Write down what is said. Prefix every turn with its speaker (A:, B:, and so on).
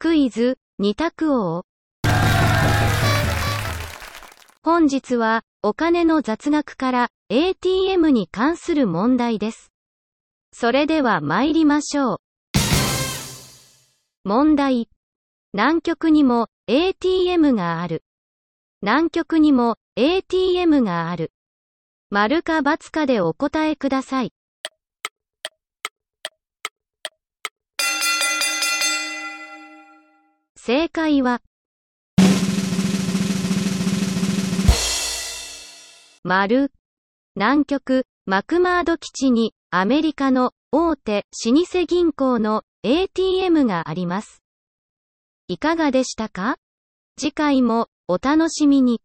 A: クイズ、二択王。本日は、お金の雑学から ATM に関する問題です。それでは参りましょう。問題。南極にも ATM がある。南極にも ATM がある。丸か×かでお答えください。正解は、丸。南極、マクマード基地に、アメリカの大手老舗銀行の ATM があります。いかがでしたか？次回もお楽しみに。